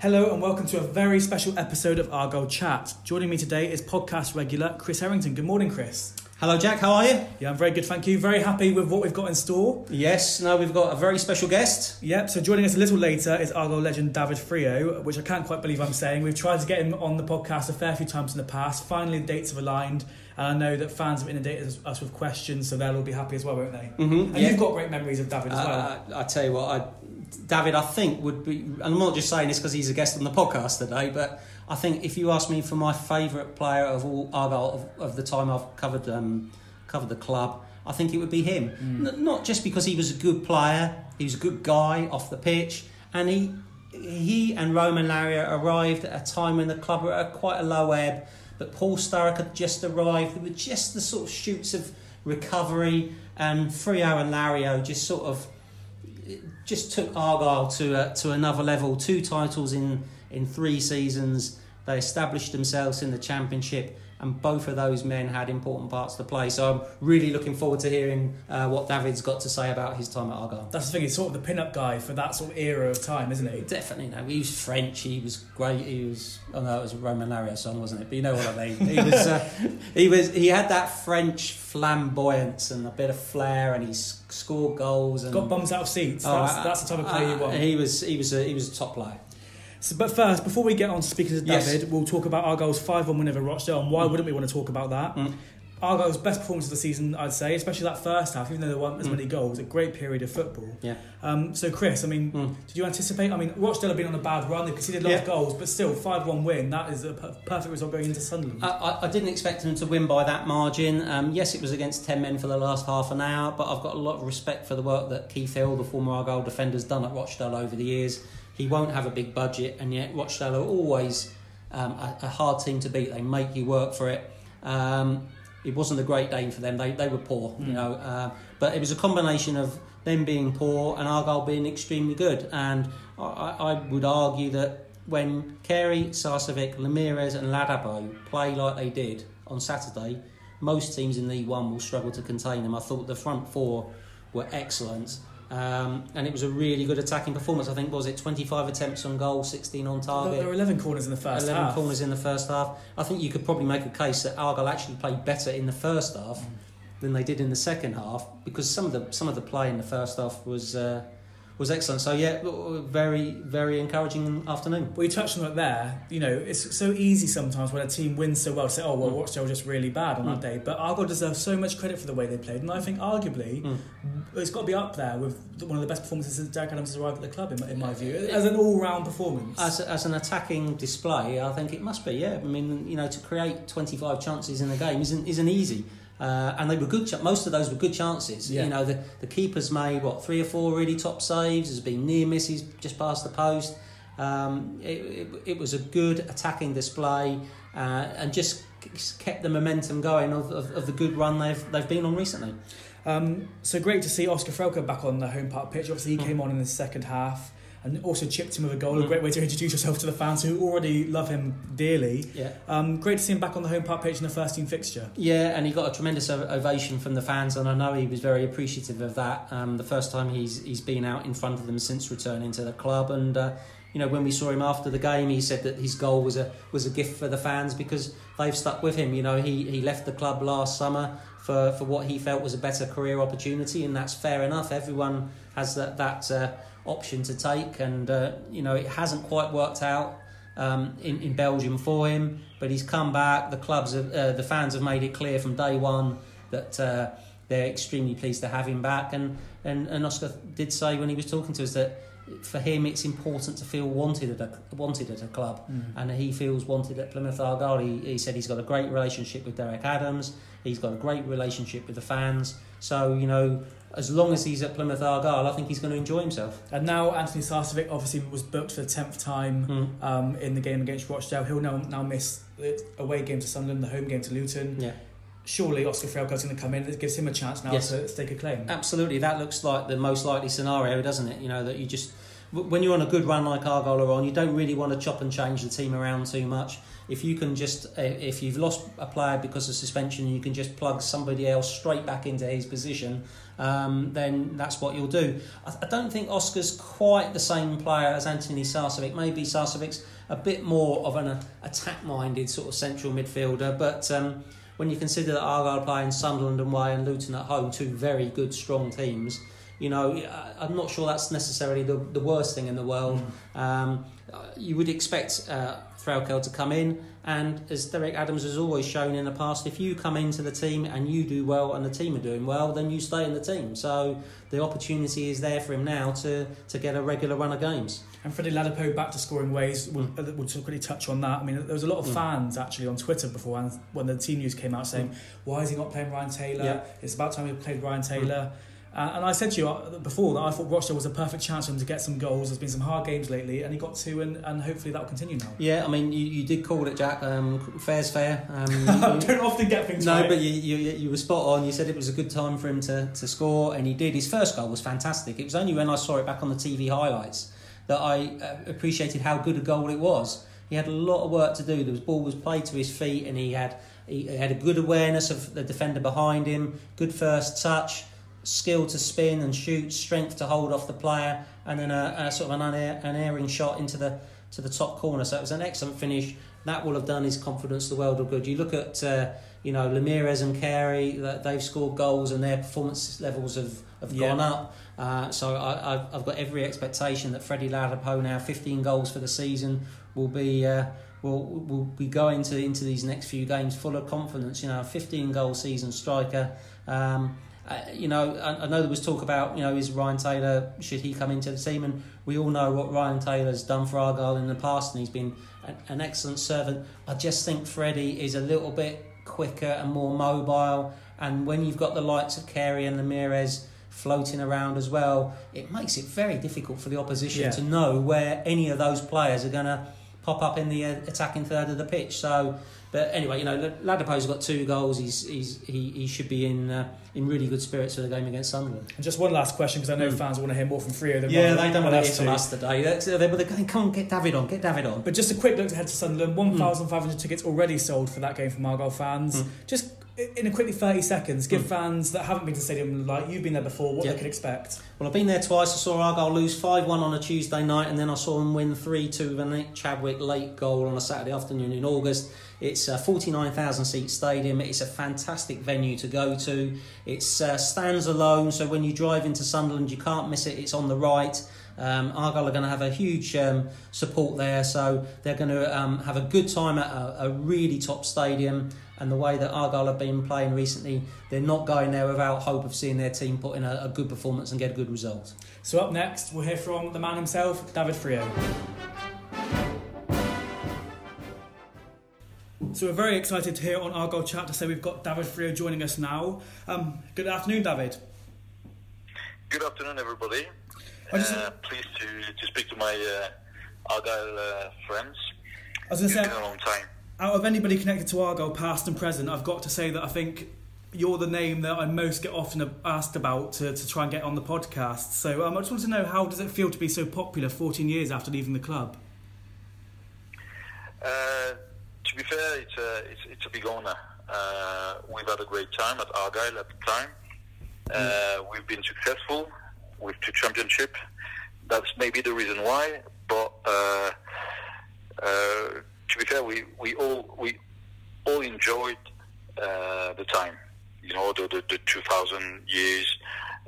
Hello and welcome to a very special episode of Argyle Chat. Joining me today is podcast regular Chris Harrington. Good morning, Chris. Hello, Jack. How are you? Yeah, I'm very good, thank you. Very happy with what we've got in store. Yes. No, we've got a very special guest. Yep, so joining us a little later is Argyle legend David Friio, which I can't quite believe I'm saying. We've tried to get him on the podcast a fair few times in the past. Finally, the dates have aligned, and I know that fans have inundated us with questions, so they'll all be happy as well, won't they? Mm-hmm, And yeah. you've got great memories of David as well. Uh, I, I tell you what, I, David, I think would be, and I'm not just saying this because he's a guest on the podcast today, but I think if you ask me for my favourite player of all Argyle of, of the time I've covered um, covered the club, I think it would be him. N- not just because he was a good player, he was a good guy off the pitch, and he he and Romain Larrieu arrived at a time when the club were at quite a low ebb. But Paul Sturrock had just arrived. There were just the sort of shoots of recovery, and Friio and Larrieu just sort of just took Argyle to uh, to another level. Two titles in in three seasons. They established themselves in the championship, and both of those men had important parts to play. So I'm really looking forward to hearing uh, what David's got to say about his time at Argyle. That's the thing, he's sort of the pin-up guy for that sort of era of time, isn't he? Definitely, no. He was French. He was great. He was. Oh no, it was a Romain Larrieu song, wasn't it? But you know what I mean. He was. Uh, he was. He had that French flamboyance and a bit of flair, and he scored goals. And Got bums out of seats. Oh, That's, that's the type of player you uh. He was. He was. A, he was a top player. So, but first, before we get on to speaking to Yes. David, we'll talk about Argyle's 5 1 win over Rochdale. And why Mm. wouldn't we want to talk about that? Argyle's best performance of the season, I'd say, especially that first half, even though there weren't as Mm. many goals, a great period of football. Yeah. Um, so, Chris, I mean, Mm. did you anticipate? I mean, Rochdale have been on a bad run, they've conceded a lot of goals, but still, 5 1 win, that is a per- perfect result going into Sunderland. I, I, I didn't expect them to win by that margin. Um, yes, it was against 10 men for the last half an hour, but I've got a lot of respect for the work that Keith Hill, the former Argyle defender, has done at Rochdale over the years. He won't have a big budget, and yet Rochdale are always um, a, a hard team to beat. They make you work for it. Um, it wasn't a great day for them. They, they were poor, you know. Uh, but it was a combination of them being poor and Argyle being extremely good. And I, I would argue that when Carey, Sarcevic, Lameiras, and Ladapo play like they did on Saturday, most teams in League One will struggle to contain them. I thought the front four were excellent. Um, and it was a really good attacking performance. I think was it 25 attempts on goal, 16 on target. there were 11 corners in the first 11 half. corners in the first half. I think you could probably make a case that Argyle actually played better in the first half than they did in the second half because some of the some of the play in the first half was uh, was excellent. So yeah, very very encouraging afternoon. Well, you touched on it there. You know, it's so easy sometimes when a team wins so well to say, oh, well, mm. Rochdale were just really bad on that mm. day. But Argyle deserves so much credit for the way they played. And I think, arguably, mm. it's got to be up there with one of the best performances since Derek Adams has arrived at the club, in my, in my view, as an all round performance. As, as an attacking display, I think it must be. Yeah, I mean, you know, to create 25 chances in a game isn't isn't easy. Uh, and they were good. Most of those were good chances. Yeah. You know, the the keepers made what three or four really top saves. There's been near misses just past the post. Um, it, it, it was a good attacking display uh, and just kept the momentum going of, of, of the good run they've they've been on recently. Um, so great to see Oscar Threlkeld back on the home park pitch. Obviously, he Mm. came on in the second half and also chipped him with a goal. A Mm. great way to introduce yourself to the fans who already love him dearly. Yeah. Um, great to see him back on the home park pitch in the first team fixture. Yeah, and he got a tremendous ovation from the fans, and I know he was very appreciative of that. Um, the first time he's he's been out in front of them since returning to the club, and uh, you know when we saw him after the game, he said that his goal was a was a gift for the fans because they've stuck with him. You know, he he left the club last summer for, for what he felt was a better career opportunity, and that's fair enough. Everyone has that that uh, option to take, and uh, you know it hasn't quite worked out um, in, in Belgium for him. But he's come back. The clubs, have, uh, the fans have made it clear from day one that uh, they're extremely pleased to have him back. And, and and Oscar did say when he was talking to us that for him, it's important to feel wanted at a, wanted at a club, Mm. and he feels wanted at Plymouth Argyle. He, he said he's got a great relationship with Derek Adams. He's got a great relationship with the fans. So you know, as long as he's at Plymouth Argyle, I think he's going to enjoy himself. And now Antoni Sarcevic obviously was booked for the tenth time Mm. um, in the game against Rochdale. He'll now now miss the away game to Sunderland, the home game to Luton. Yeah. Surely Oscar Threlkeld's going to come in. It gives him a chance now Yes. to stake a claim. Absolutely, that looks like the most likely scenario, doesn't it? You know that you just when you're on a good run like Argyle are on, you don't really want to chop and change the team around too much. If you can just, if you've lost a player because of suspension, you can just plug somebody else straight back into his position. Um, then that's what you'll do. I, don't think Oscar's quite the same player as Antoni Sarcevic. Maybe Sarcevic's a bit more of an uh, attack-minded sort of central midfielder, but. Um, when you consider that Argyle playing Sunderland and Way and Luton at home, two very good, strong teams, you know, I'm not sure that's necessarily the, the worst thing in the world. Um, you would expect uh, Threlkeld to come in, and as Derek Adams has always shown in the past, if you come into the team and you do well and the team are doing well, then you stay in the team. So the opportunity is there for him now to, to get a regular run of games. And Freddie Ladapo back to scoring ways. We'll, uh, we'll quickly touch on that. I mean, there was a lot of fans actually on Twitter before when, when the team news came out saying, "Why is he not playing Ryan Taylor? Yeah. It's about time he played Ryan Taylor." Uh, and I said to you uh, before that I thought Rochdale was a perfect chance for him to get some goals. There's been some hard games lately, and he got two, and, and hopefully that will continue now. Yeah, I mean, you, you did call it, Jack. Um, fair's fair. Um, you- don't often get things No, right. but you, you you were spot on. You said it was a good time for him to, to score, and he did. His first goal was fantastic. It was only when I saw it back on the TV highlights that I uh, appreciated how good a goal it was. He had a lot of work to do. The ball was played to his feet, and he had he had a good awareness of the defender behind him. Good first touch, skill to spin and shoot, strength to hold off the player, and then a, a sort of an uner- unerring shot into the to the top corner. So it was an excellent finish. That will have done his confidence the world of good. You look at uh, you know Lameiras and Carey; that they've scored goals and their performance levels have, have Yeah. gone up. Uh, so I, I've, I've got every expectation that Freddie Ladapo now 15 goals for the season will be. Uh, Will will be going to into these next few games full of confidence. You know, a 15 goal season striker. Um, uh, you know, I, I know there was talk about you know is Ryan Taylor should he come into the team, and we all know what Ryan Taylor's done for Argyle in the past, and he's been an, an excellent servant. I just think Freddie is a little bit quicker and more mobile, and when you've got the likes of Carey and Lameiras floating around as well, it makes it very difficult for the opposition Yeah. to know where any of those players are going to pop up in the uh, attacking third of the pitch. So, but anyway, you know, Ladapo's got two goals. He's, he's he, he should be in uh, in really good spirits for the game against Sunderland. And just one last question because I know fans want to hear more from Friio. than. Yeah, they don't want to hear from us today. They're, they're going, come on, get David on, get David on. But just a quick look ahead to Sunderland. Hmm. 1,500 tickets already sold for that game from Argyle fans. Just in a quickly 30 seconds, give fans that haven't been to the stadium, like you've been there before, what Hmm. Yeah. they can expect. Well, I've been there twice. I saw Argyle lose 5 1 on a Tuesday night, and then I saw them win 3 2 with a Nick Chadwick late goal on a Saturday afternoon in August. It's a 49,000 seat stadium. It's a fantastic venue to go to. It uh, stands alone, so when you drive into Sunderland, you can't miss it. It's on the right. Um, Argyle are going to have a huge um, support there, so they're going to um, have a good time at a, a really top stadium. And the way that Argyle have been playing recently, they're not going there without hope of seeing their team put in a, a good performance and get a good result. So up next, we'll hear from the man himself, David Friio. So we're very excited to hear on Argyle Chat to say we've got David Friio joining us now. Um, good afternoon, David. Good afternoon, everybody. Just- uh, pleased to, to speak to my uh, Argyle uh, friends. I was going to been say, a long time. out of anybody connected to Argyle, past and present, I've got to say that I think you're the name that I most get often asked about to, to try and get on the podcast. So um, I just want to know how does it feel to be so popular 14 years after leaving the club? Uh, to be fair, it's a, it's, it's a big honor. Uh, we've had a great time at Argyle at the time. Uh, we've been successful with two championship. That's maybe the reason why. But uh, uh, to be fair, we, we all we all enjoyed uh, the time. You know, the the, the 2000 years,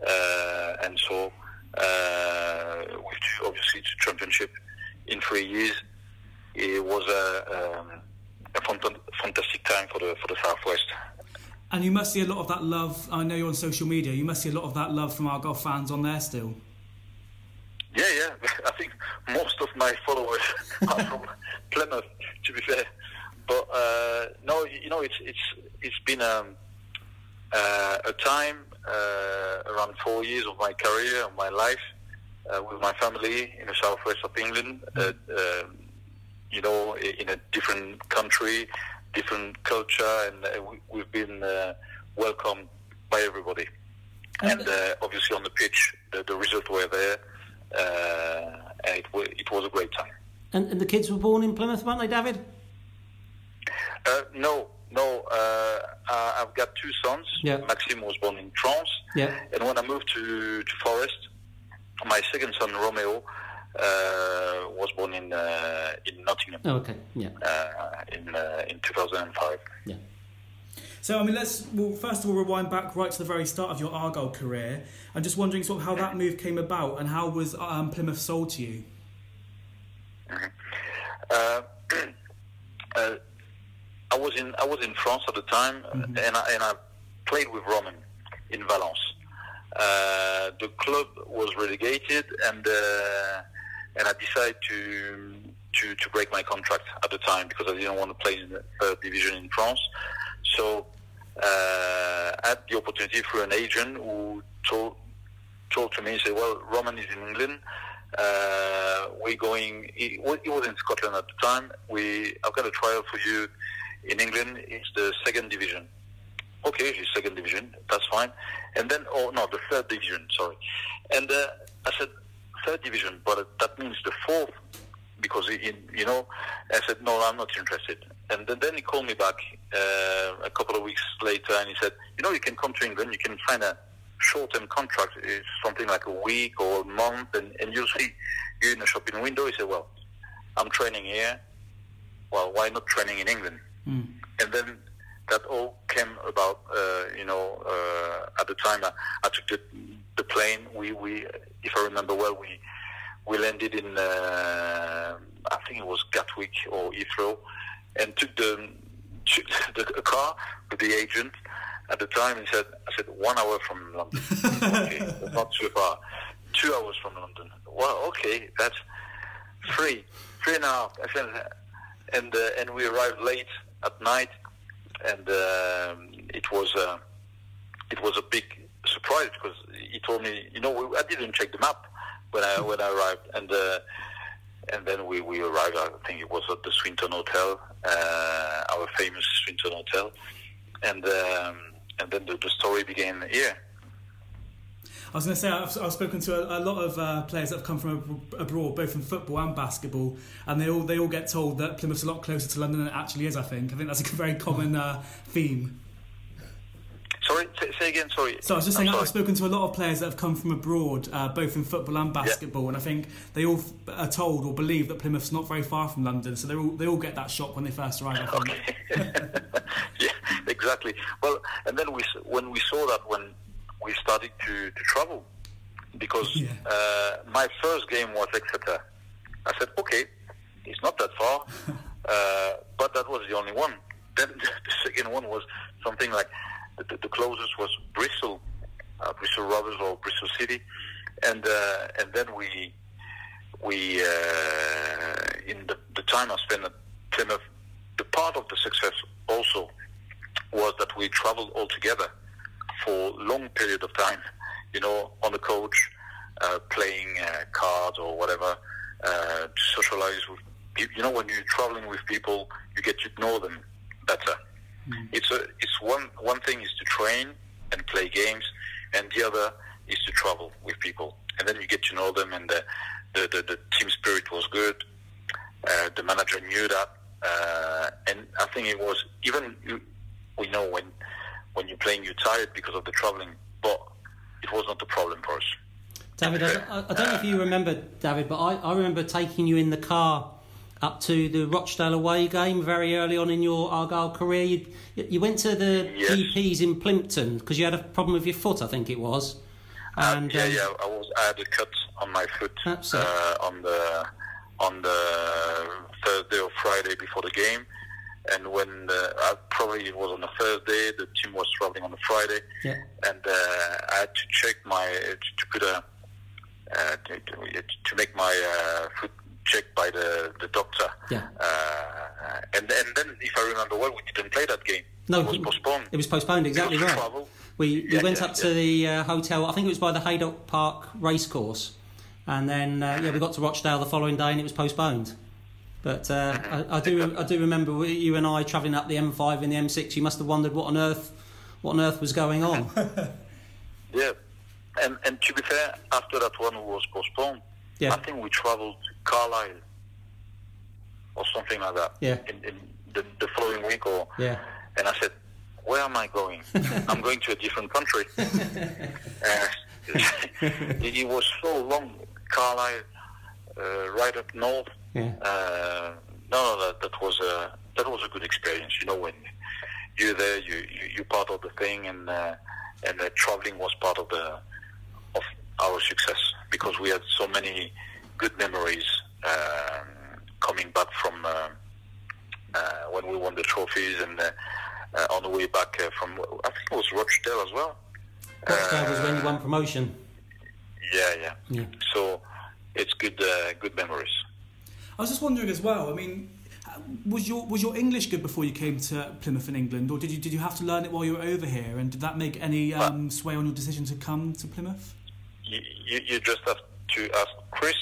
uh, and so uh, with two, obviously two championship in three years it was a, um, a fant- fantastic time for the for the southwest. And you must see a lot of that love. I know you're on social media. You must see a lot of that love from Argyle fans on there still. Yeah, yeah, I think most of my followers are from Plymouth, to be fair. But uh, no, you know, it's it's it's been um, uh, a time uh, around four years of my career of my life uh, with my family in the southwest of England. Uh, um, you know, in a different country, different culture, and uh, we, we've been uh, welcomed by everybody. And uh, obviously on the pitch, the, the results were there, uh, and it, it was a great time. And, and the kids were born in Plymouth, weren't they, David? Uh, no, no. Uh, I've got two sons. Yeah. Maxime was born in France, Yeah. and when I moved to, to Forest, my second son Romeo was born in uh, in Nottingham Oh, okay. Yeah. uh, in uh, in 2005. Yeah. So, I mean, let's well, first of all rewind back right to the very start of your Argyle career. I'm just wondering sort of how that move came about and how was um, Plymouth sold to you? Uh, uh, I was in I was in France at the time, and I and I played with Romain in Valence. Uh, the club was relegated, and uh, and I decided to to to break my contract at the time because I didn't want to play in the third division in France. So uh, I had the opportunity through an agent who told told to me, said, "Well, Romain is in England. Uh, we're going. He, he was in Scotland at the time. We I've got a trial for you in England. It's the second division. Okay, it's second division. That's fine. And then, oh no, the third division. Sorry. And uh, I said third division, but that means the fourth because he, you know, I said no, I'm not interested. And then, then he called me back uh, a couple of weeks later, and he said, you know, you can come to England, you can find a short-term contract, it's something like a week or a month, and, and you'll see you're in a shopping window. He said, well, I'm training here. Well, why not training in England? And then that all came about. Uh, you know, uh, at the time I, I took the, the plane. We, we, if I remember well, we we landed in uh, I think it was Gatwick or Heathrow, and took the, took the a car with the agent at the time and said, I said one hour from London. okay, not too far. Two hours from London. Well, okay, that's three, three and a half. I said, and uh, and we arrived late at night, and um it was uh, it was a big surprise because he told me, you know, I didn't check the map when I when I arrived, and uh, and then we, we arrived. I think it was at the Swinton Hotel, uh, our famous Swinton Hotel, and um, and then the, the story began here. I was going to say I've, I've spoken to a, a lot of uh, players that have come from ab- abroad, both in football and basketball, and they all they all get told that Plymouth's a lot closer to London than it actually is. I think I think that's a very common uh, theme. Sorry, say, say again. Sorry. So I was just saying. I've spoken to a lot of players that have come from abroad, uh, both in football and basketball, and I think they all f- are told or believe that Plymouth's not very far from London, so they all they all get that shock when they first arrive. I think. yeah, exactly. Well, and then we, when we saw that when we started to, to travel, because Yeah. uh, my first game was Exeter. I said, okay, it's not that far, uh, but that was the only one. Then the second one was something like the, the, closest was Bristol, uh, Bristol Rovers or Bristol City, and uh, and then we we uh, in the, the time I spent at Plymouth, the part of the success also was that we traveled all together for long period of time. You know, on the coach, uh, playing uh, cards or whatever, to socialize with. You know, when you're traveling with people, you get to know them better. It's a, it's one one thing is to train and play games, and the other is to travel with people, and then you get to know them, and the the, the, the team spirit was good. Uh, the manager knew that, uh, and I think it was even you, we know when when you're playing you're tired because of the traveling, but it was not a problem for us. David, I, I I don't know if you remember, David, but I, I remember taking you in the car up to the Rochdale away game very early on in your Argyle career. You, you went to the Yes. GPs in Plympton because you had a problem with your foot, I think it was. And yeah, um, yeah, I was I had a cut on my foot uh, on the on the Thursday or Friday before the game, and when the, uh, probably it was on a Thursday, the team was traveling on a Friday, Yeah. and uh, I had to check my to put a uh, to, to, to make my uh, foot checked by the the doctor. Yeah. Uh, and and then, if I remember well, we didn't play that game. No, it was postponed. It was postponed. Exactly Because right. travel. We, we Yeah, went yeah, up to the uh, hotel. I think it was by the Haydock Park racecourse, and then uh, yeah, we got to Rochdale the following day, and it was postponed. But uh, I, I do I do remember you and I travelling up the M5 in the M6. You must have wondered what on earth what on earth was going on. Yeah, and and to be fair, after that one was postponed, Yeah. I think we travelled to Carlisle or something like that. Yeah. In, in the, the following week, or Yeah. and I said, "Where am I going? I'm going to a different country." uh, it, was so long, Carlisle, uh, right up north. Yeah. Uh, no, no, that, that was a that was a good experience. You know, when you're there, you, you you're part of the thing, and uh, and traveling was part of the of our success because we had so many good memories um, coming back from uh, uh, when we won the trophies and uh, uh, on the way back uh, from I think it was Rochdale as well. Rochdale was when you won promotion. Yeah, yeah. Yeah. So it's good uh, good memories. I was just wondering as well. I mean, was your was your English good before you came to Plymouth in England, or did you did you have to learn it while you were over here? And did that make any um, sway on your decision to come to Plymouth? You, you, you just have to ask Chris.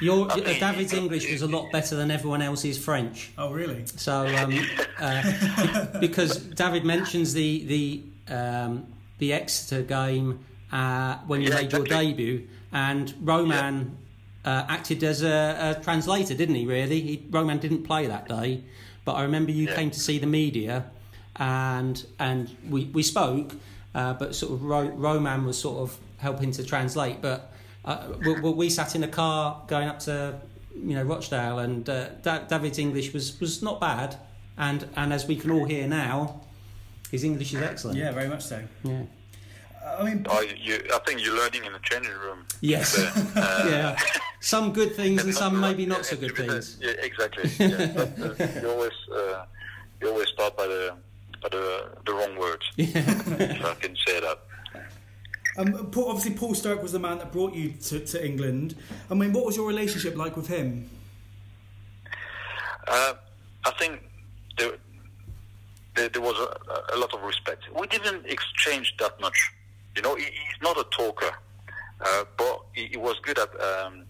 Your uh, David's English was a lot better than everyone else's French. Oh, really? So, um, uh, because David mentions the the um, the Exeter game uh, when you Yeah, made your exactly. debut, and Romain uh, acted as a, a translator, didn't he? Really, he, Romain didn't play that day, but I remember you Yeah. came to see the media, and and we we spoke, uh, but sort of Ro- Romain was sort of helping to translate, but. Uh, we, we- we sat in a car going up to you know Rochdale, and uh, da- David's English was, was not bad, and and as we can all hear now, his English is excellent. Yeah, very much so. Yeah. I mean, Oh, you, I think you're learning in the changing room. Yes. Uh, yeah. Some good things and and some not- maybe not so good to be fair- things. Yeah, exactly. Yeah. But, uh, you always uh, you always start by the by the the wrong words. if I can say that. Um, Paul, obviously Paul Sturrock was the man that brought you to, to England. I mean, what was your relationship like with him? Uh, I think there, there, there was a, a lot of respect. We didn't exchange that much. You know, he, he's not a talker, uh, but he, he was good at. Um,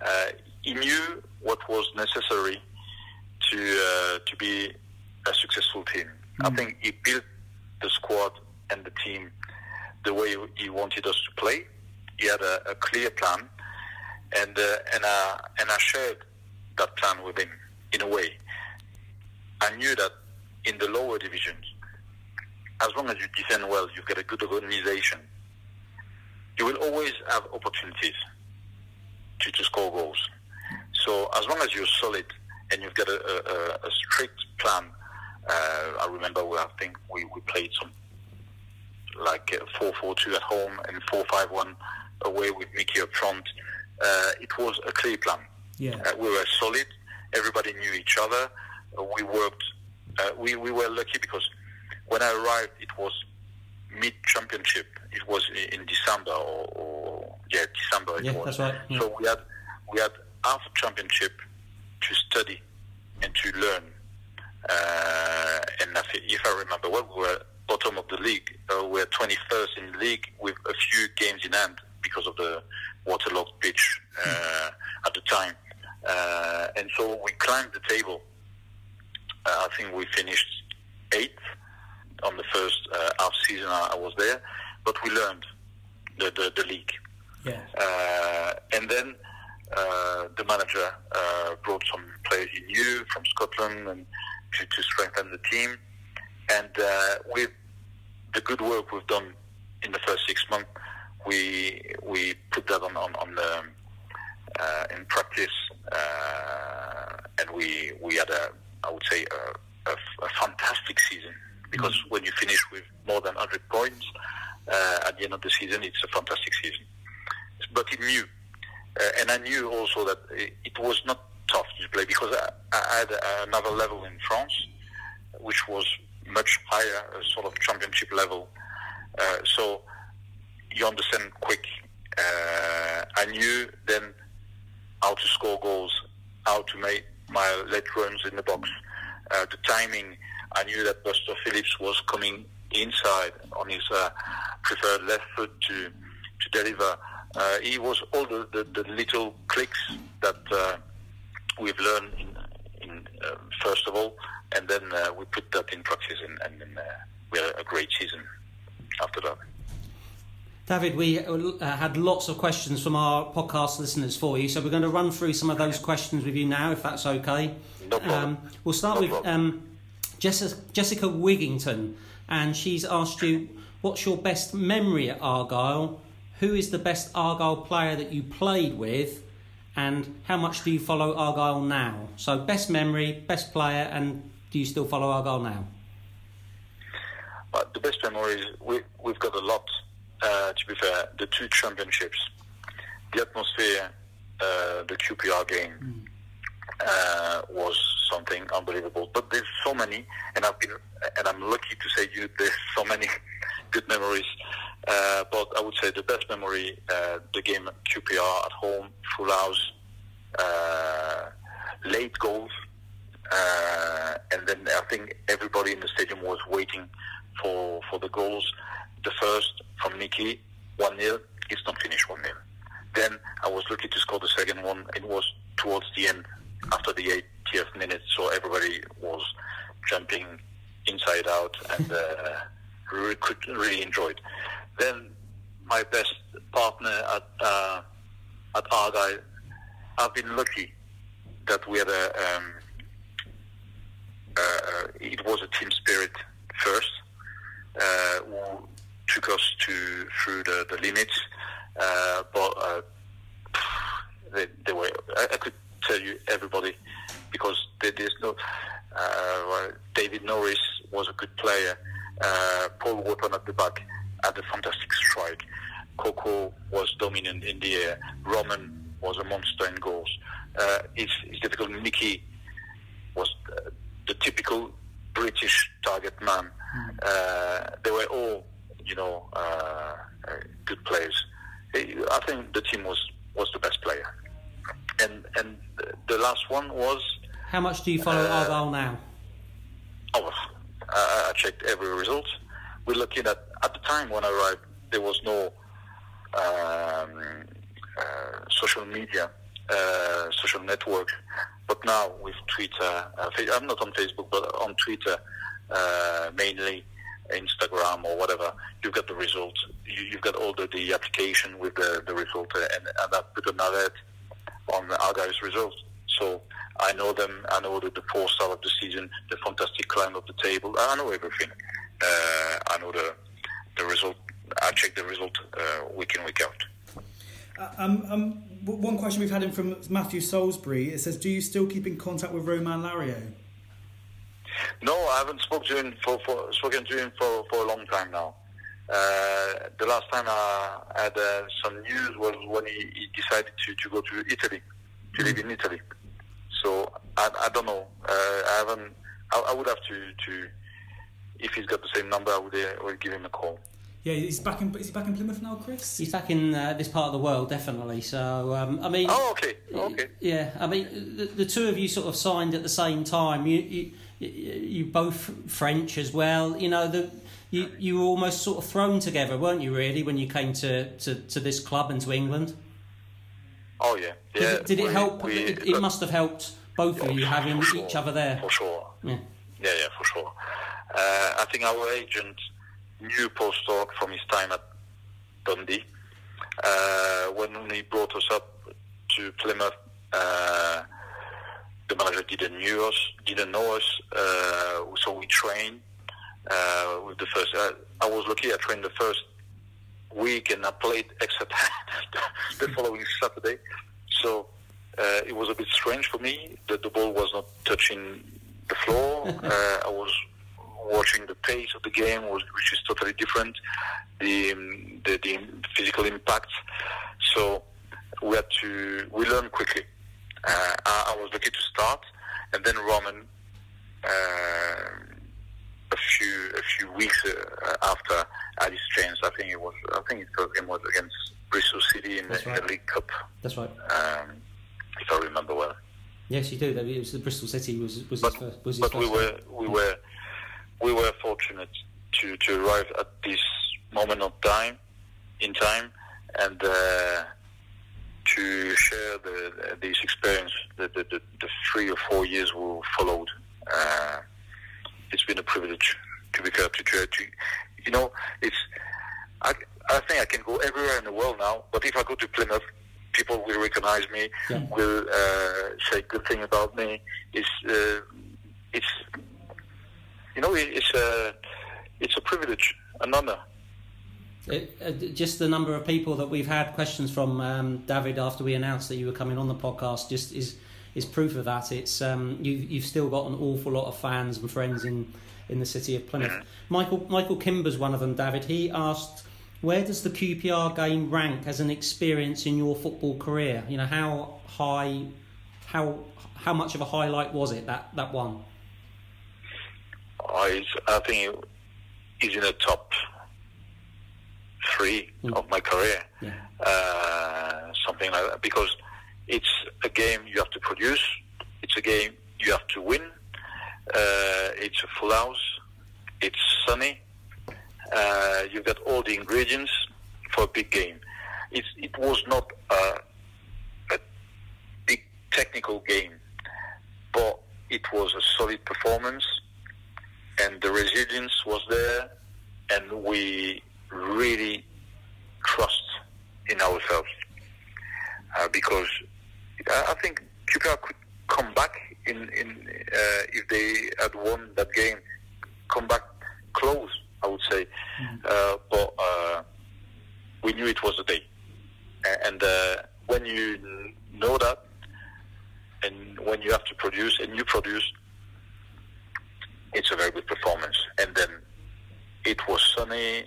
uh, he knew what was necessary to uh, to be a successful team. I think he built the squad and the team the way he wanted us to play. He had a, a clear plan, and uh, and I and I shared that plan with him in a way. I knew that in the lower divisions, as long as you defend well, you've got a good organization. You will always have opportunities to, to score goals. So as long as you're solid and you've got a, a, a strict plan, uh, I remember we, I think we, we played some like uh, 4-4-2 at home and 4-5-1 away with Mickey up front. Uh, it was a clear plan. Yeah. Uh, we were solid. Everybody knew each other. Uh, we worked. Uh, we we were lucky because when I arrived, it was mid championship. It was in December or, or yeah December. It Yeah, was. that's right, yeah. So we had we had half championship to study and to learn. Uh, and if I remember well, we were bottom of the league. Uh, we were 21st in the league with a few games in hand because of the waterlogged pitch uh, at the time. Uh, and so we climbed the table. Uh, I think we finished eighth on the first uh, half season I, was there, but we learned the, the, the league. Yeah. Uh, and then uh, the manager uh, brought some players he knew from Scotland and to, to strengthen the team. And uh, with the good work we've done in the first six months, we we put that on on, on the uh, in practice, uh, and we we had a I would say a, a, a fantastic season because when you finish with more than 100 points uh, at the end of the season, it's a fantastic season. But he knew, uh, and I knew also that it, it was not tough to play because I, I had another level in France, which was much higher, a sort of championship level. Uh, so you understand quick. Uh, I knew then how to score goals how to make my late runs in the box. Uh, the timing, I knew that Buster Phillips was coming inside on his uh, preferred left foot to to deliver. Uh, he was all the, the, the little clicks that uh, we've learned in, in uh, first of all, and then uh, we put that in practice, and, and then uh, we had a great season after that. David, we uh, had lots of questions from our podcast listeners for you, so we're going to run through some of those questions with you now, if that's okay. No problem. Um, we'll start No with um, Jessica, Jessica Wigington, and she's asked you, "What's your best memory at Argyle? Who is the best Argyle player that you played with, and how much do you follow Argyle now?" So, best memory, best player, and do you still follow Argyle now? But the best memories, we, we've got a lot, uh, to be fair. The two championships, the atmosphere, uh, the QPR game uh, was something unbelievable. But there's so many, and I've been, and I'm lucky to say you, there's so many good memories. Uh, but I would say the best memory, uh, the game QPR at home, full house, uh, late goals, uh, and then I think everybody in the stadium was waiting for for the goals. The first from Nicky, one 0 It's not finished one 0 Then I was lucky to score the second one. It was towards the end, after the 80th minute, so everybody was jumping inside out and uh, really, could really enjoyed. Then my best partner at uh, at Argyle, I've been lucky that we had a. Um, it was a team spirit first, uh, who took us to through the, the limits. Uh, but uh, they, they were. I, I could tell you everybody because there, there's no. Uh, David Norris was a good player. Uh, Paul Wotton at the back had a fantastic strike. Coco was dominant in the air. Romain was a monster in goals. Uh, it's, it's difficult. Nicky was the typical British target man. Uh, they were all, you know, uh, uh, good players. I think the team was, was the best player. And and the last one was How much do you follow Uh, Argyle now? Oh, I, I checked every result. We're looking at at the time when I arrived, there was no um, uh, social media, uh, social network. But now with Twitter, uh, I'm not on Facebook, but on Twitter uh, mainly, Instagram or whatever. You've got the result. You, you've got all the, the application with the, the result, uh, and, and I put an alert on Argyle's results. So I know them. I know the, the four star of the season, the fantastic climb of the table. I know everything. Uh, I know the the result. I check the result uh, week in week out. Um, um, w- one question we've had in from Matthew Salisbury. It says, "Do you still keep in contact with Romain Larrieu?" No, I haven't spoken to him for, for spoken to him for, for a long time now. Uh, the last time I had uh, some news was when he, he decided to, to go to Italy, to live in Italy. So I, I don't know. Uh, I haven't. I, I would have to, to if he's got the same number, I would, uh, I would give him a call. Yeah, he's back in. Is he back in Plymouth now, Chris? He's back in uh, this part of the world, definitely. So, um, I mean, Oh, okay, okay. yeah, I mean, the, the two of you sort of signed at the same time. You, you, you, you both French as well. You know, the you, you were almost sort of thrown together, weren't you? Really, when you came to, to, to this club and to England. Oh yeah, Did, yeah. it, did it we- help? we- it, it must have helped both of you having for each other there. For sure. Yeah. Yeah, yeah, for sure. Uh, I think our agent Paul Sturrock from his time at Dundee. Uh, when he brought us up to Plymouth, uh, the manager didn't knew us, didn't know us, uh, so we trained uh, with the first. Uh, I was lucky. I trained the first week, and I played except the following Saturday. So uh, it was a bit strange for me that the ball was not touching the floor. uh, I was watching the pace of the game, which is totally different. The, um, the the physical impact. So we had to we learned quickly. Uh, I, I was lucky to start, and then Romain. Uh, a few a few weeks uh, after had his I think it was I think his first game was against Bristol City in, the, That's in the. League Cup That's right. um, if I remember well. Yes, you do. It was the Bristol City was was but, his first. Was his but first we were we were we were fortunate to, to arrive at this moment of time in time and uh, to share the, this experience the, the, the, the three or four years we followed uh, it's been a privilege to be fair to, to, to you know it's I, I think I can go everywhere in the world now but if I go to Plymouth people will recognize me Yeah. will uh, say good thing about me it's uh, it's you know it, it's a it's a privilege an honor It, uh, just the number of people that we've had questions from um, David after we announced that you were coming on the podcast just is is proof of that. It's um, you you've still got an awful lot of fans and friends in in the city of Plymouth. Michael Michael Kimber's one of them. David he asked. Where does the QPR game rank as an experience in your football career? You know how high, how how much of a highlight was it that that one? I, I think he's in the top three Mm. of my career. Yeah. Uh, something like that. Because it's a game you have to produce. It's a game you have to win. Uh, it's a full house. It's sunny. Uh, you've got all the ingredients for a big game. It's, it was not a, a big technical game, but it was a solid performance and the resilience was there, and we really trust in ourselves uh, because I I think QPR could come back in, in uh, if they had won that game, come back close, I would say, uh, but uh, we knew it was a day, and uh, when you know that, and when you have to produce, and you produce it's a very good performance. And then it was sunny.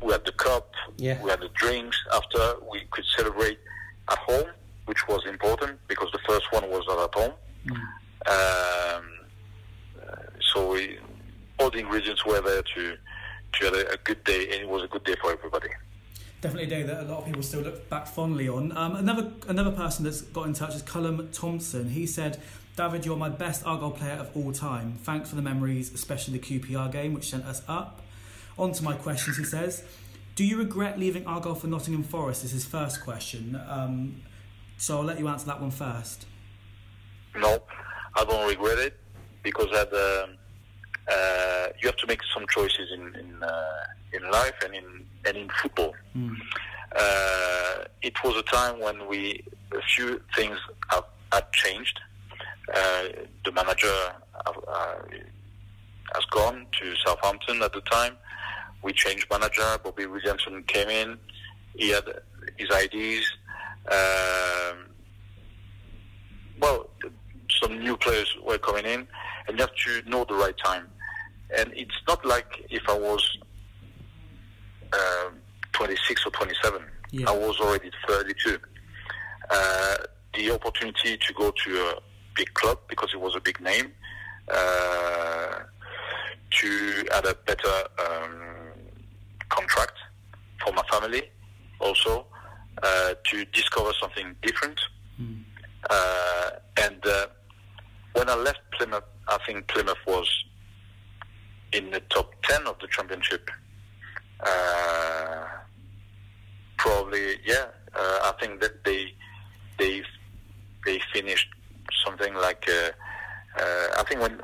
We had the cup. Yeah. We had the drinks. After we could celebrate at home, which was important because the first one was not at home. Um, uh, so we, all the ingredients were there to to have a, a good day, and it was a good day for everybody. Definitely a day that a lot of people still look back fondly on. Um, another another person that's got in touch is Cullum Thompson. He said, "David, you're my best Argyle player of all time. Thanks for the memories, especially the QPR game, which sent us up." On to my questions. He says, "Do you regret leaving Argyle for Nottingham Forest?" Is his first question. Um, so I'll let you answer that one first. No, I don't regret it because at, um uh, you have to make some choices in in, uh, in life and in and in football. Uh, it was a time when we a few things have, had changed. Uh, the manager uh, has gone to Southampton at the time. We changed manager. Bobby Williamson came in. He had his ideas. Um, well, some new players were coming in, and you have to know the right time. And it's not like if I was um 26 or 27. Yeah. I was already 32. Uh, the opportunity to go to a big club because it was a big name, uh, to add a better um, contract for my family, also uh, to discover something different. Uh, and uh, when I left Plymouth, I think Plymouth was in the top 10 of the championship. Uh, probably, yeah. Uh, I think that they they they finished something like uh, uh, I think when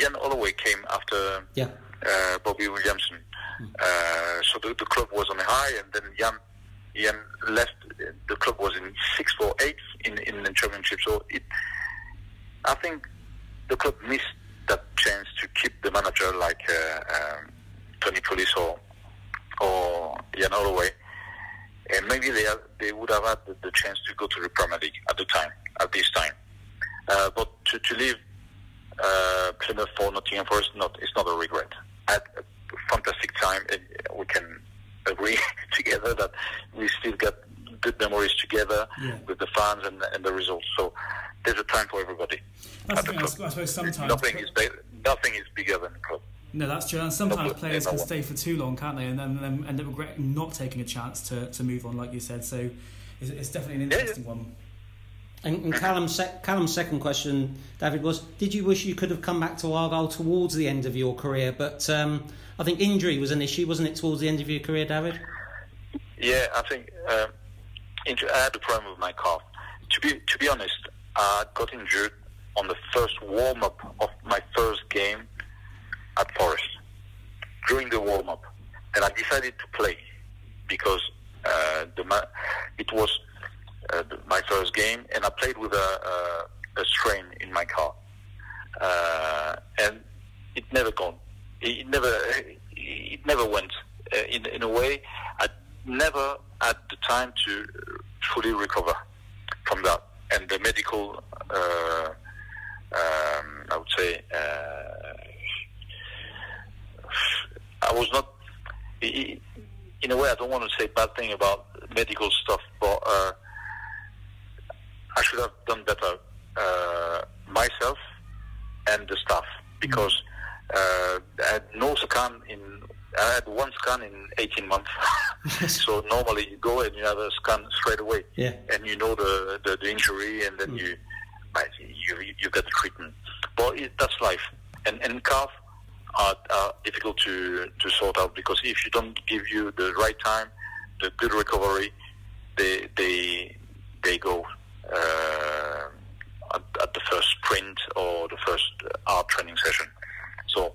Ian Holloway came after Yeah. uh, Bobby Williamson. Uh, so the, the club was on a high, and then Jan, Jan left. The club was in sixth or eighth in, in the championship. So it, I think the club missed that chance to keep the manager like uh, um, Tony Pulis or or Jan Holloway. And maybe they have, they would have had the, the chance to go to the Premier League at the time, at this time. Uh, but to, to leave uh, Plymouth for Nottingham Forest, not it's not a regret. I had a fantastic time, and we can agree together that we still got good memories together Yeah. with the fans and, and the results. So there's a time for everybody. That's the thing. I club. s- I suppose sometimes nothing is nothing is bigger than the club. No, that's true. And sometimes No, players no can stay for too long, can't they? And then, then end up regretting not taking a chance to, to move on, like you said. So it's, it's definitely an Yeah, yeah. interesting one. And, and Callum's, sec- Callum's second question, David, was Did you wish you could have come back to Argyle towards the end of your career? But um, I think injury was an issue, wasn't it, towards the end of your career, David? Yeah, I think um, inju- I had a problem with my calf. To be to be honest, I got injured on the first warm up of my first game at Forest during the warm up, and I decided to play because uh, the ma- it was uh, my first game, and I played with a, a, a strain in my calf, uh, and it never gone. It, it never it never went. Uh, in in a way, I never had the time to fully recover from that, and the medical. Uh, um, I would say uh, I was not. In a way, I don't want to say bad thing about medical stuff, but uh, I should have done better uh, myself and the staff because uh, I had no scan in. I had one scan in 18 months. so normally you go and you have a scan straight away, Yeah. and you know the, the, the injury, and then you you you get the treatment. But it, that's life, and and calf are, are difficult to to sort out because if you don't give you the right time, the good recovery, they they they go uh, at, at the first sprint or the first art training session. So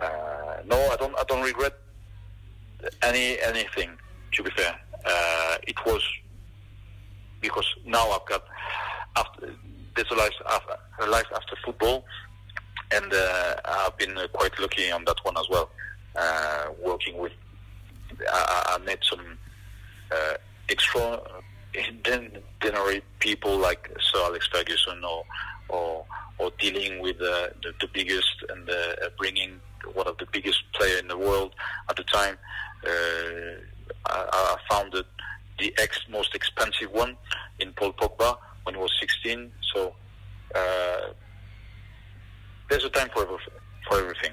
uh, no, I don't I don't regret any anything. To be fair, uh, it was because now I've got after there's a life after, a life after football, and uh, I've been uh, quite lucky on that one as well. Uh, working with, I, I met some uh, extraordinary people like Sir Alex Ferguson, or or, or dealing with uh, the, the biggest and uh, bringing one of the biggest player in the world at the time. Uh, I, I found that the ex most expensive one in Paul Pogba when he was 16. So uh, there's a time for. For everything.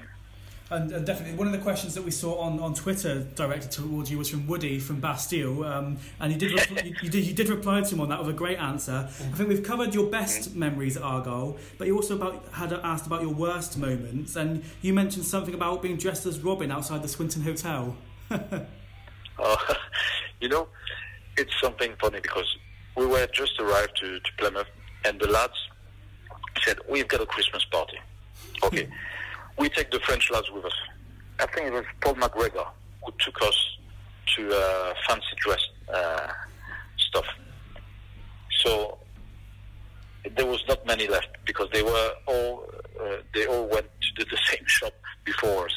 And, and definitely, one of the questions that we saw on, on Twitter directed towards you was from Woody from Bastille, um, and you did, repl- you, you did you did reply to him on that with a great answer. I think we've covered your best memories at Argyle, but you also about had asked about your worst moments, and you mentioned something about being dressed as Robin outside the Swinton Hotel. Uh, you know, it's something funny because we were just arrived to, to Plymouth, and the lads said, "We've got a Christmas party." Okay, we take the French lads with us. I think it was Paul McGregor who took us to uh, fancy dress uh, stuff. So there was not many left because they were all uh, they all went to the, same shop before us.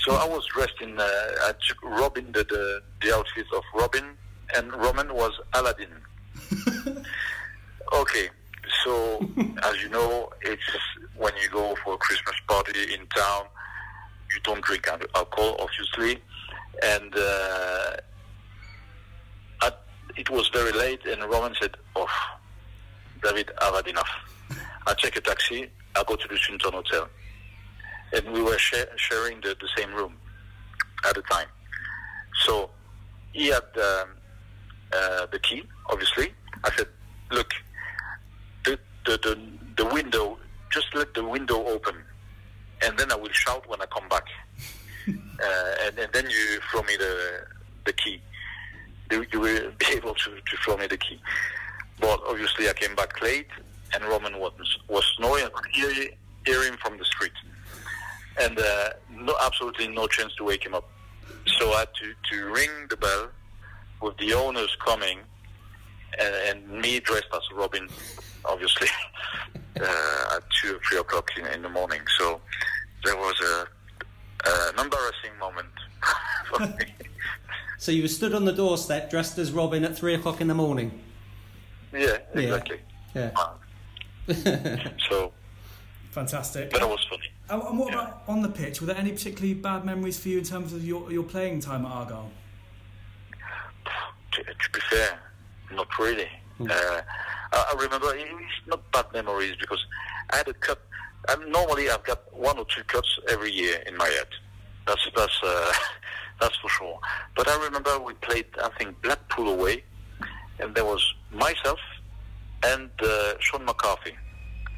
So I was dressed in uh, I took Robin the, the the outfit of Robin and Romain was Aladdin. okay, so as you know, it's when you go for a Christmas party in town, you don't drink alcohol, obviously, and uh, at, it was very late, and Romain said, "Oh, David, I've had enough. I take a taxi. I go to the Swinton Hotel." And we were share, sharing the, the same room at the time. So he had um, uh, the key, obviously. I said, "Look, the, the the window. Just let the window open, and then I will shout when I come back. uh, and, and then you throw me the the key. You, you will be able to, to throw me the key." But obviously, I came back late, and Romain was was snoring. I could hear, hear him from the street, and uh, no, absolutely no chance to wake him up. So I had to, to ring the bell with the owners coming, and, and me dressed as Robin, obviously, uh, at two or three o'clock in, in the morning. So there was a, an embarrassing moment for me. So you were stood on the doorstep dressed as Robin at three o'clock in the morning. Yeah, exactly. Yeah. So, Fantastic. but it was funny. And and what about on the pitch? Were there any particularly bad memories for you in terms of your, your playing time at Argyle? to, to be fair, not really. Uh, I, remember it's not bad memories because I had a cut. And normally, I've got one or two cuts every year in my head. That's that's uh, that's for sure. But I remember we played, I think, Blackpool away, and there was myself and uh, Sean McCarthy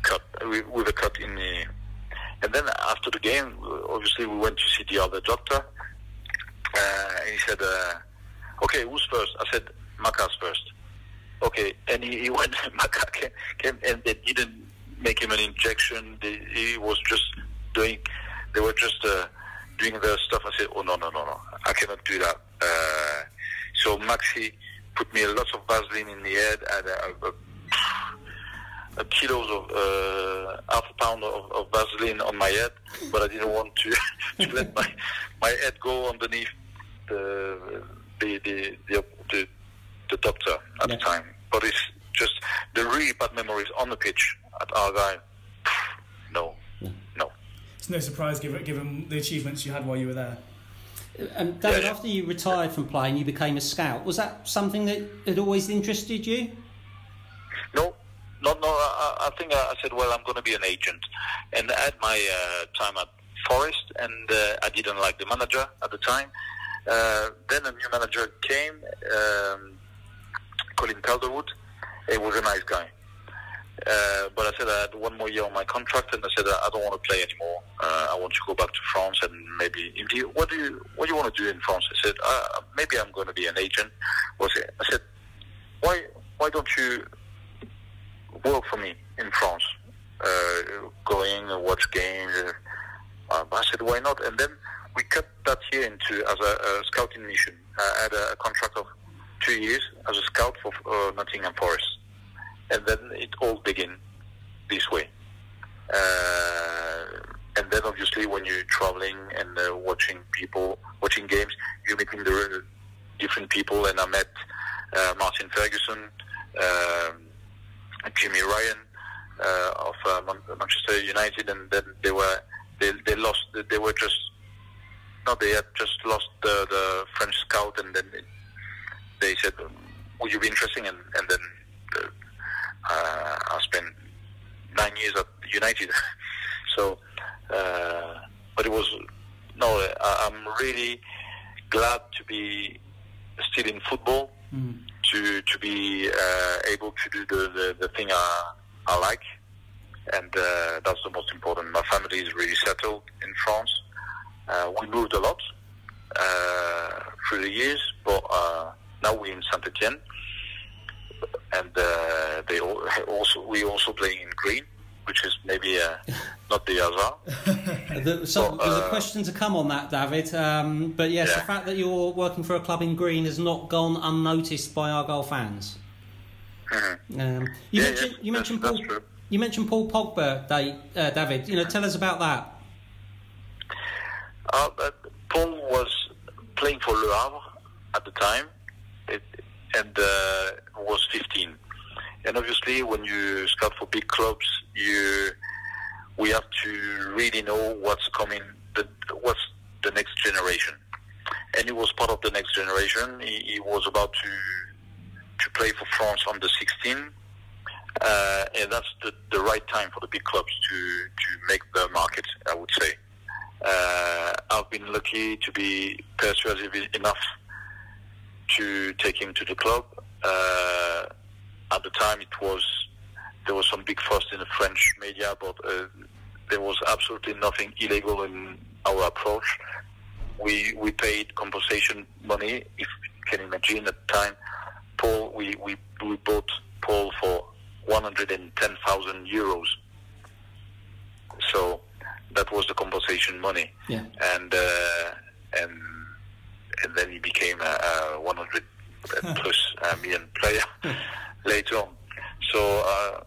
cut with, a cut in the. And then after the game, obviously we went to see the other doctor, uh, and he said, uh, "Okay, who's first? I said, "Macca's first. Okay, and he, he went. Came, came, and they didn't make him an injection. They, he was just doing. They were just uh, doing their stuff. I said, "Oh no, no, no, no! I cannot do that." Uh, so Maxi put me a lot of Vaseline in the head and a, a, a kilos of uh, half a pound of, of Vaseline on my head, but I didn't want to, to let my my head go underneath the the the the, the, the doctor at Yeah. the time. But it's just the really bad memories on the pitch at Argyle. No, no. It's no surprise given, given the achievements you had while you were there. And David, Yeah. after you retired from playing, you became a scout. Was that something that had always interested you? No, no, no. I, I think I, I said, well, I'm going to be an agent. And at my uh, time at Forest, and uh, I didn't like the manager at the time. Uh, then a new manager came, um, Colin Calderwood. He was a nice guy. Uh, but I said I had one more year on my contract, and I said I don't want to play anymore. Uh, I want to go back to France, and maybe. You, what do you What do you want to do in France? I said uh, maybe I'm going to be an agent. Was it? I said why Why don't you work for me in France? Uh, going and watch games. Uh, I said why not? And then we cut that year into as a, a scouting mission. I had a contract of two years as a scout for uh, Nottingham Forest and then it all began this way. Uh, and then obviously when you're traveling and uh, watching people, watching games, you're meeting the different people. And I met uh, Martin Ferguson, um, Jimmy Ryan uh, of uh, Manchester United, and then they were they, they lost. They were just no, they had just lost the, the French scout, and then they said, "Would you be interested?" And, and then uh, uh, I spent nine years at United. so, uh, but it was no. I, I'm really glad to be still in football, to to be uh, able to do the, the, the thing I, I like, and uh, that's the most important. My family is really settled in France. Uh, we moved a lot uh, through the years, but uh, now we're in Saint Etienne and uh, they also we also playing in green, which is maybe uh, not the Hazard. The, so Well, there's a uh, question to come on that, David. Um, but yes, the fact that you're working for a club in green has not gone unnoticed by Argyle fans. Um, you Mm-hmm. Yeah, mentioned yeah, you mentioned that's- Paul. that's. You mentioned Paul Pogba, uh, David. You know, tell us about that. Uh, but Paul was playing for Le Havre at the time, and uh, was 15. And obviously, when you scout for big clubs, you we have to really know what's coming, the, what's the next generation. And he was part of the next generation. He, he was about to to play for France under 16, uh, and that's the, the right time for the big clubs to to make the market. I would say. Uh, I've been lucky to be persuasive enough to take him to the club. Uh, at the time, it was there was some big fuss in the French media, but uh, there was absolutely nothing illegal in our approach. We we paid compensation money, if you can imagine. At the time, Paul, we we, we bought Paul for one hundred and ten thousand euros. So that was the compensation money Yeah. and uh, and and then he became a, a 100 plus uh, million player later on. So uh,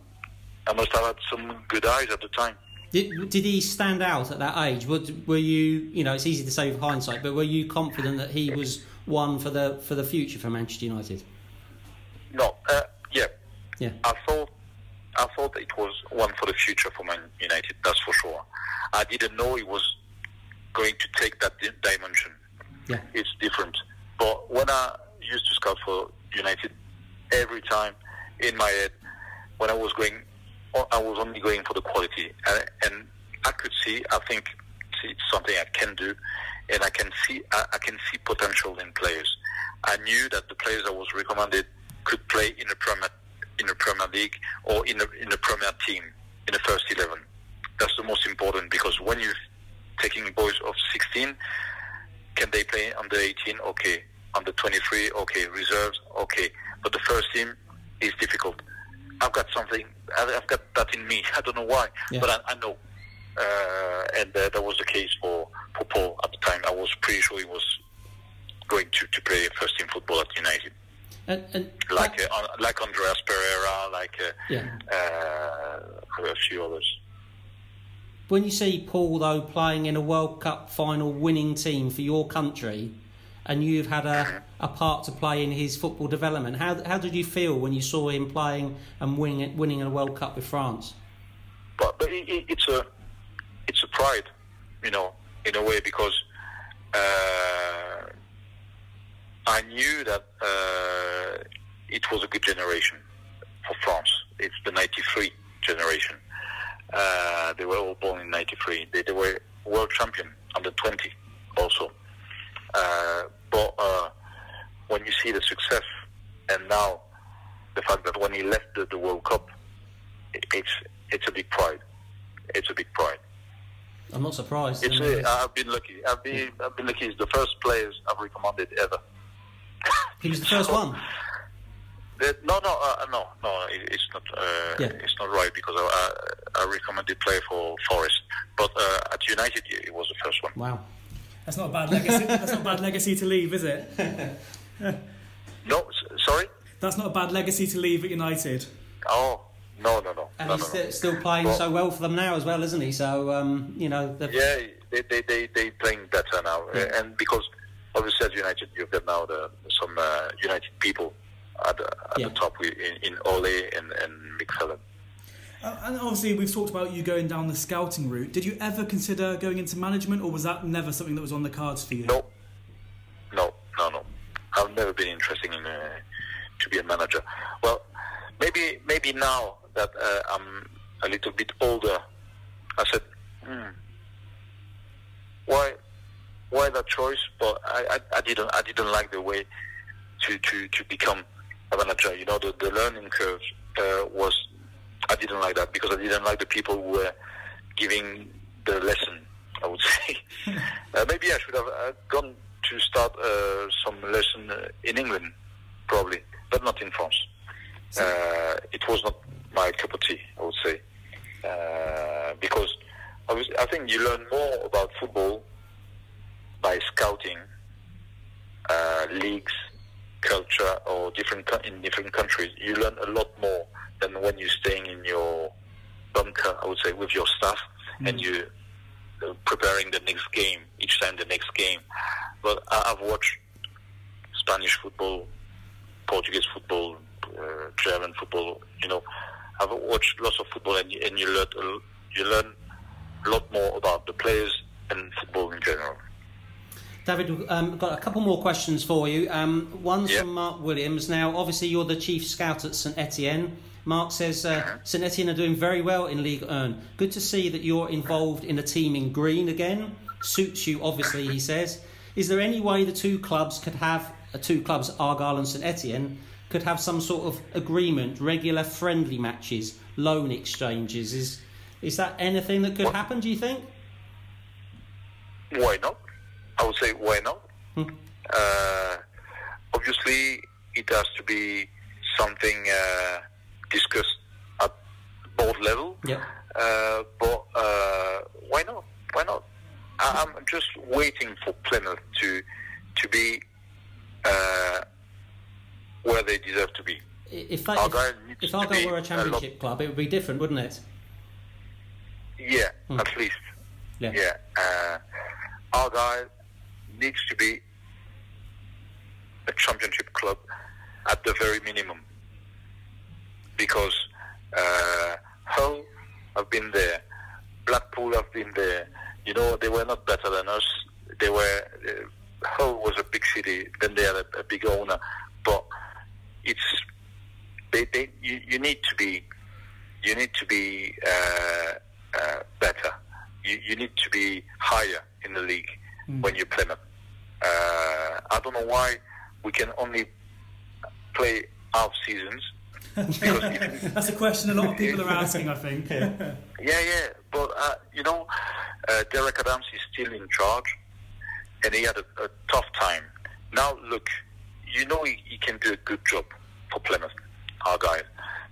I must have had some good eyes at the time. Did, did he stand out at that age? Were, were you, you know, it's easy to say with hindsight, but were you confident that he was one for the for the future for Manchester United? No, uh, yeah, Yeah. I thought I thought it was one for the future for Man United. That's for sure. I didn't know he was going to take that dimension. Yeah. it's different. But when I used to scout for United, every time in my head, when I was going, I was only going for the quality, and, and I could see. I think it's something I can do, and I can see. I, I can see potential in players. I knew that the players I was recommended could play in the Premier in Premier League or in the in the Premier team in the first eleven. That's the most important because when you're taking boys of 16, can they play under 18? Okay, under 23? Okay, reserves? Okay, but the first team is difficult. I've got something. I've got that in me. I don't know why, Yeah. but I, I know. Uh, and uh, that was the case for, for Paul at the time. I was pretty sure he was going to, to play first team football at United, And, and like uh, like Andreas Pereira, like uh, Yeah. uh, a few others. When you see Paul though playing in a World Cup final winning team for your country, and you've had a, a part to play in his football development, how how did you feel when you saw him playing and winning winning a World Cup with France? but but it, it, it's a it's a pride, you know, in a way because uh, I knew that uh, it was a good generation for France. It's the '93 generation. Uh, they were all born in '93. They, they were world champion under 20 also. Uh, but uh, when you see the success and now the fact that when he left the, the World Cup, it, it's it's a big pride. It's a big pride. I'm not surprised. It's a, I've been lucky. I've been I've been lucky. It's the first players I've recommended ever. he was the first one. The- no, no, uh, no, no. It, it's not. Uh, Yeah. It's not right because I, I, I recommended play for Forest, but uh, at United it was the first one. Wow. That's not a bad legacy. That's not a bad legacy to leave, is it? No, sorry. That's not a bad legacy to leave at United. Oh, no, no, no. And no, he's no, no. still playing Well- so well for them now as well, isn't he? So um, you know, they've- Yeah, they they they they playing better now, Yeah. and because obviously at United you've got now the some uh, United people at the, at Yeah. the top in, in Ole and and. Uh, and obviously, we've talked about you going down the scouting route. Did you ever consider going into management, or was that never something that was on the cards for you? No, no, no, no. I've never been interested in uh, to be a manager. Well, maybe maybe now that uh, I'm a little bit older, I said, hmm, why why that choice? But I, I, I didn't I didn't like the way to, to, to become a manager. You know, the, the learning curve uh, was I didn't like that because I didn't like the people who were giving the lesson. I would say uh, maybe I should have uh, gone to start uh, some lesson uh, in England, probably, but not in France. Uh, it was not my cup of tea. I would say uh, because obviously I think you learn more about football by scouting uh, leagues, culture, or different co- in different countries. You learn a lot more than when you're staying in your bunker. I would say with your staff and you uh, preparing the next game each time the next game. But I, I've watched Spanish football, Portuguese football, uh, German football. You know, I've watched lots of football, and, you- and you learn you learn a lot more about the players and football in general. David, um, got a couple more questions for you. Um, one's Yeah. from Mark Williams. Now, obviously, you're the chief scout at St Etienne. Mark says uh, St Etienne are doing very well in League One. Good to see that you're involved in a team in green again. Suits you, obviously, he says. Is there any way the two clubs could have, uh, two clubs, Argyle and St Etienne, could have some sort of agreement, regular friendly matches, loan exchanges? Is is that anything that could happen? Do you think? Why not? I would say why not? Uh, obviously, it has to be something uh, discussed at board level. Yeah. Uh, but uh, why not? Why not? I- I'm just waiting for Plymouth to to be uh, where they deserve to be. If, they, Argyle if, if Argyle were a a championship club, it would be different, wouldn't it? Yeah, at least. Yeah. Yeah. Uh, Argyle needs to be a championship club at the very minimum because uh, Hull have been there, Blackpool have been there. You know, they were not better than us. They were. Uh, Hull was a big city. Then they had a, a big owner, but it's they, they you, you need to be you need to be uh, uh, better. You, you need to be higher in the league when you play them. Uh, I don't know why we can only play half seasons if- That's a question a lot of people are asking. I think. yeah, yeah, but uh, you know, uh, Derek Adams is still in charge, and he had a, a tough time. Now, look, you know he, he can do a good job for Plymouth, Argyle,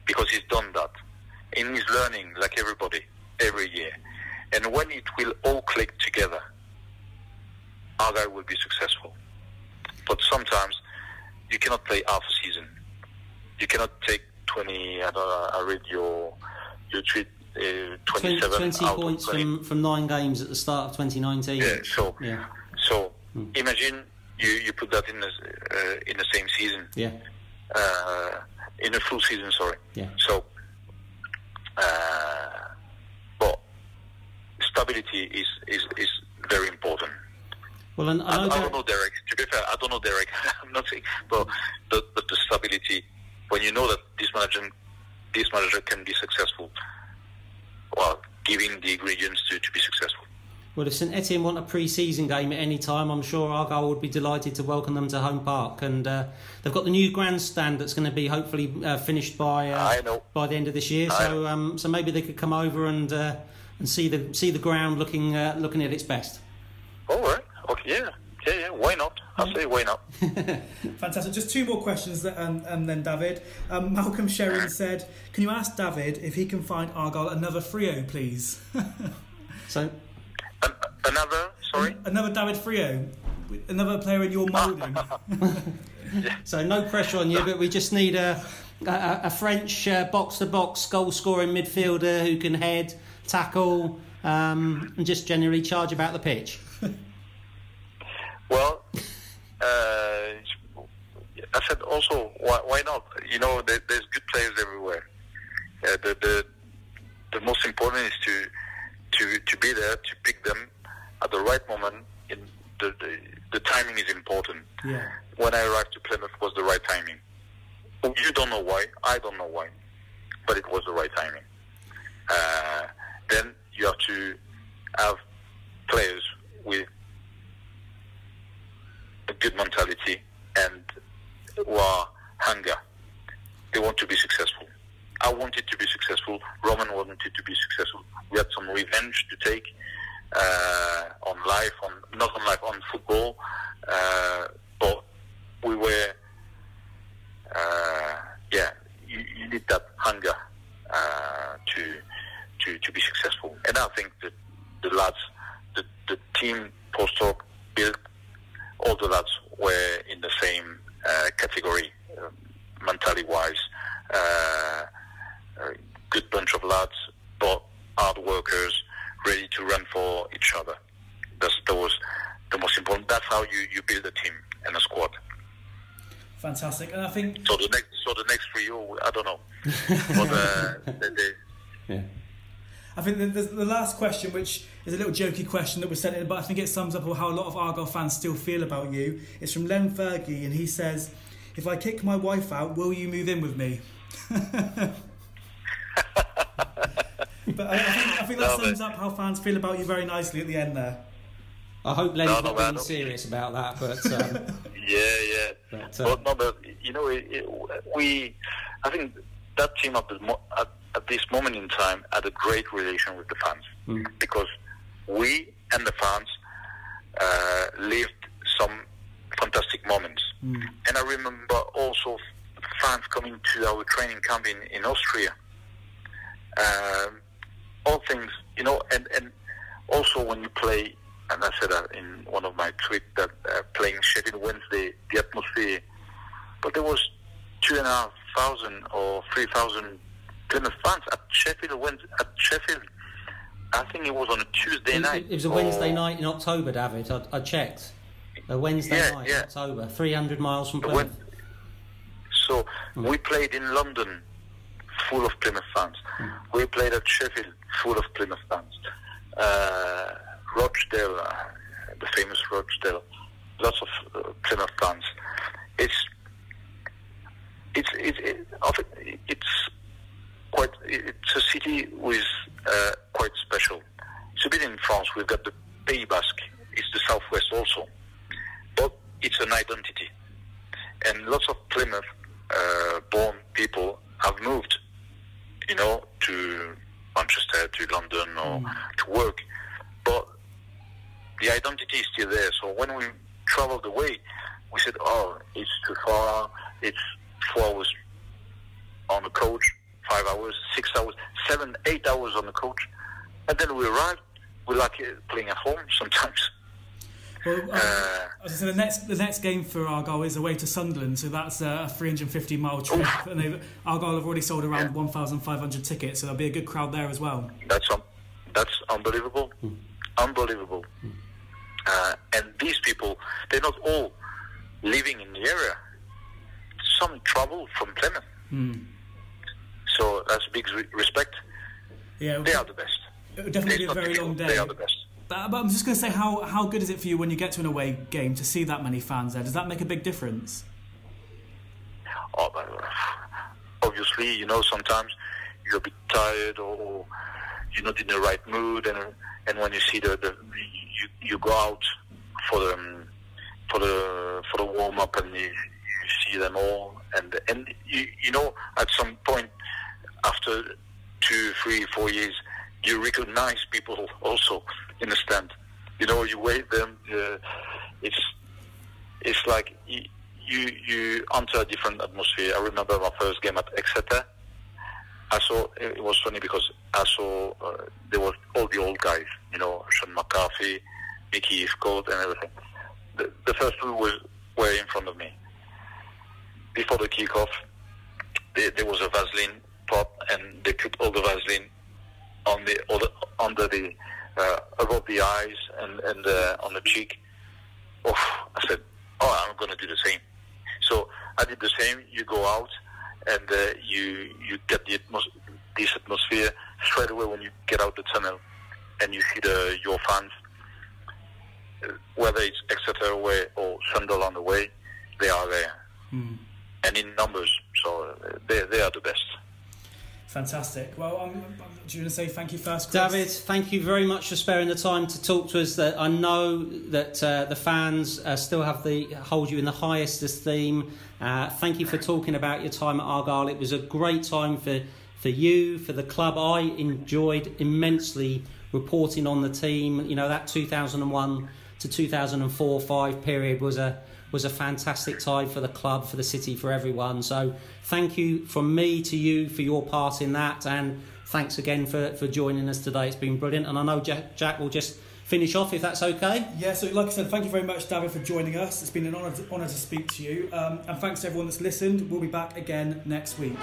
because he's done that, and he's learning like everybody every year. And when it will all click together, Argyle will be successful. But sometimes you cannot play half a season. You cannot take 20. I, don't know, I read your your tweet. Uh, 20, 27 20 out of points from, from nine games at the start of 2019. Yeah, so Yeah. so imagine you, you put that in the uh, in the same season, Yeah. uh, in a full season. Sorry. Yeah. So, uh, but stability is, is is very important. Well, and I, I know I Jack- don't know Derek. To be fair, I don't know Derek. I'm not saying, but the, the, the stability when you know that this manager this manager can be successful, well, giving the ingredients to, to be successful. Well, if St Etienne want a pre-season game at any time, I'm sure Argyle would be delighted to welcome them to home park. And uh, they've got the new grandstand that's going to be hopefully uh, finished by uh, by the end of this year. I So um, so maybe they could come over and uh, and see the see the ground looking uh, looking at its best. All right. Okay. Yeah. Yeah. Yeah. Why not? I say why not. Fantastic. Just two more questions, that, and, and then David. Um, Malcolm Sherrin said, "Can you ask David if he can find Argyle another Friio, please? So An- another. Sorry. another David Friio, another player in your moulding." so no pressure on you, but we just need a a, a French uh, box to box goal scoring midfielder who can head, tackle, um, and just generally charge about the pitch. Well, uh, I said also why, why not? You know, there, there's good players everywhere. Uh, the, the the most important is to to to be there to pick them at the right moment. In the the, the timing is important. Yeah. When I arrived to Plymouth was the right timing. You don't know why. I don't know why, but it was the right timing. Uh, then you have to have players with a good mentality and who are hunger. They want to be successful. I wanted to be successful. Romain wanted to be successful. We had some revenge to take on life, on not on life, on football. Uh, but we were, uh, yeah, you, you need that hunger uh, to to to be successful. And I think that the lads, the the team Paul Sturrock built all the lads were in the same uh, category, uh, mentality wise. Uh, a good bunch of lads, but hard workers, ready to run for each other. That's that was the most important. That's how you, you build a team and a squad. Fantastic. And I think So the next so the next Friio, I don't know, but uh, they, they, Yeah. I think the, the, the last question, which is a little jokey question that was sent in, but I think it sums up how a lot of Argyle fans still feel about you. It's from Len Fergie, and he says, "If I kick my wife out, will you move in with me?" but I, I think, I think that No, sums but- up how fans feel about you very nicely at the end there. I hope Lenny's No, no, not being no. serious about that, but um, yeah, yeah. But, uh, but no, but you know, it, it, we, I think that team at, the mo- at, at this moment in time had a great relation with the fans Mm. because we and the fans uh, lived some fantastic moments. And I remember also fans coming to our training camp in, in Austria. Um, all things, you know, and, and also when you play, and I said that in one of my tweets, that uh, playing Sheffield Wednesday, the atmosphere, but there was two and a half thousand or three thousand Plymouth fans at Sheffield Wednesday, at Sheffield. I think it was on a Tuesday it, night. it was a or- Wednesday night in October, David. I, I checked. A Wednesday Yeah, night yeah. in October, 300 miles from Plymouth. Wed- So we played in London, full of Plymouth fans. We played at Sheffield, full of Plymouth fans. Uh, Rochdale, uh, the famous Rochdale, lots of uh, Plymouth fans. It's it's it's it, it's quite it's a city with uh, quite special. It's a bit in France. We've got the Pays Basque. It's the southwest also, but it's an identity and lots of Plymouth uh, born people have moved, you know, to Manchester, to London, or hmm. to work, but the identity is still there. So when we traveled away, we said, "Oh, it's too far. It's four hours on the coach, five hours, six hours, seven, eight hours on the coach." And then we arrived. We like playing at home sometimes. Well, uh, Uh, so the next the next game for Argyle is away to Sunderland, so that's a 350 mile trip, and Argyle have already sold around 1,500 tickets, so there'll be a good crowd there as well. That's um, that's unbelievable, unbelievable. Uh, and these people, they're not all living in the area. Some travel from Plymouth, so that's big re- respect. Yeah, They are the best. it would definitely be a very long day. They are the best. But, but I'm just going to say, how how good is it for you when you get to an away game to see that many fans there? Does that make a big difference? Oh, but, obviously, you know, sometimes you're a bit tired or, you're not in the right mood, and and when you see the, the you you go out for the for the for the warm up and you, you see them all, and and you you know at some point after two, three, four years, you recognize people also in the stand. You know, you wait them. Uh, it's it's like you, you enter a different atmosphere. I remember my first game at Exeter. I saw it was funny because I saw uh, there were all the old guys, you know, Sean McCarthy, Mickey Scott, and everything. The, the first two was were in front of me. Before the kickoff, there, there was a Vaseline pot, and they put all the Vaseline on the, on the under the uh, above the eyes and and uh, on the cheek. Oh, I said, oh, I'm going to do the same. So I did the same. You go out and uh, you you get the atmos- this atmosphere straight away when you get out the tunnel and you see the your fans, whether it's Exeter away or Sunderland away, they are there and in numbers. So uh, they they are the best. Fantastic. Well, I'm, do you want to say thank you first, Chris? David, thank you very much for sparing the time to talk to us. That I know that uh, the fans uh, still have the hold you in the highest esteem. Uh, thank you for talking about your time at Argyle. It was a great time for for you, for the club. I enjoyed immensely reporting on the team. You know that 2001 to 2004-5 period was a was a fantastic time for the club, for the city, for everyone. So thank you from me to you for your part in that, and thanks again for, for joining us today. It's been brilliant, and I know Jack, Jack will just finish off if that's okay. Yeah, so like I said, thank you very much, David, for joining us. It's been an honour to, honour to speak to you. Um, and thanks to everyone that's listened. We'll be back again next week.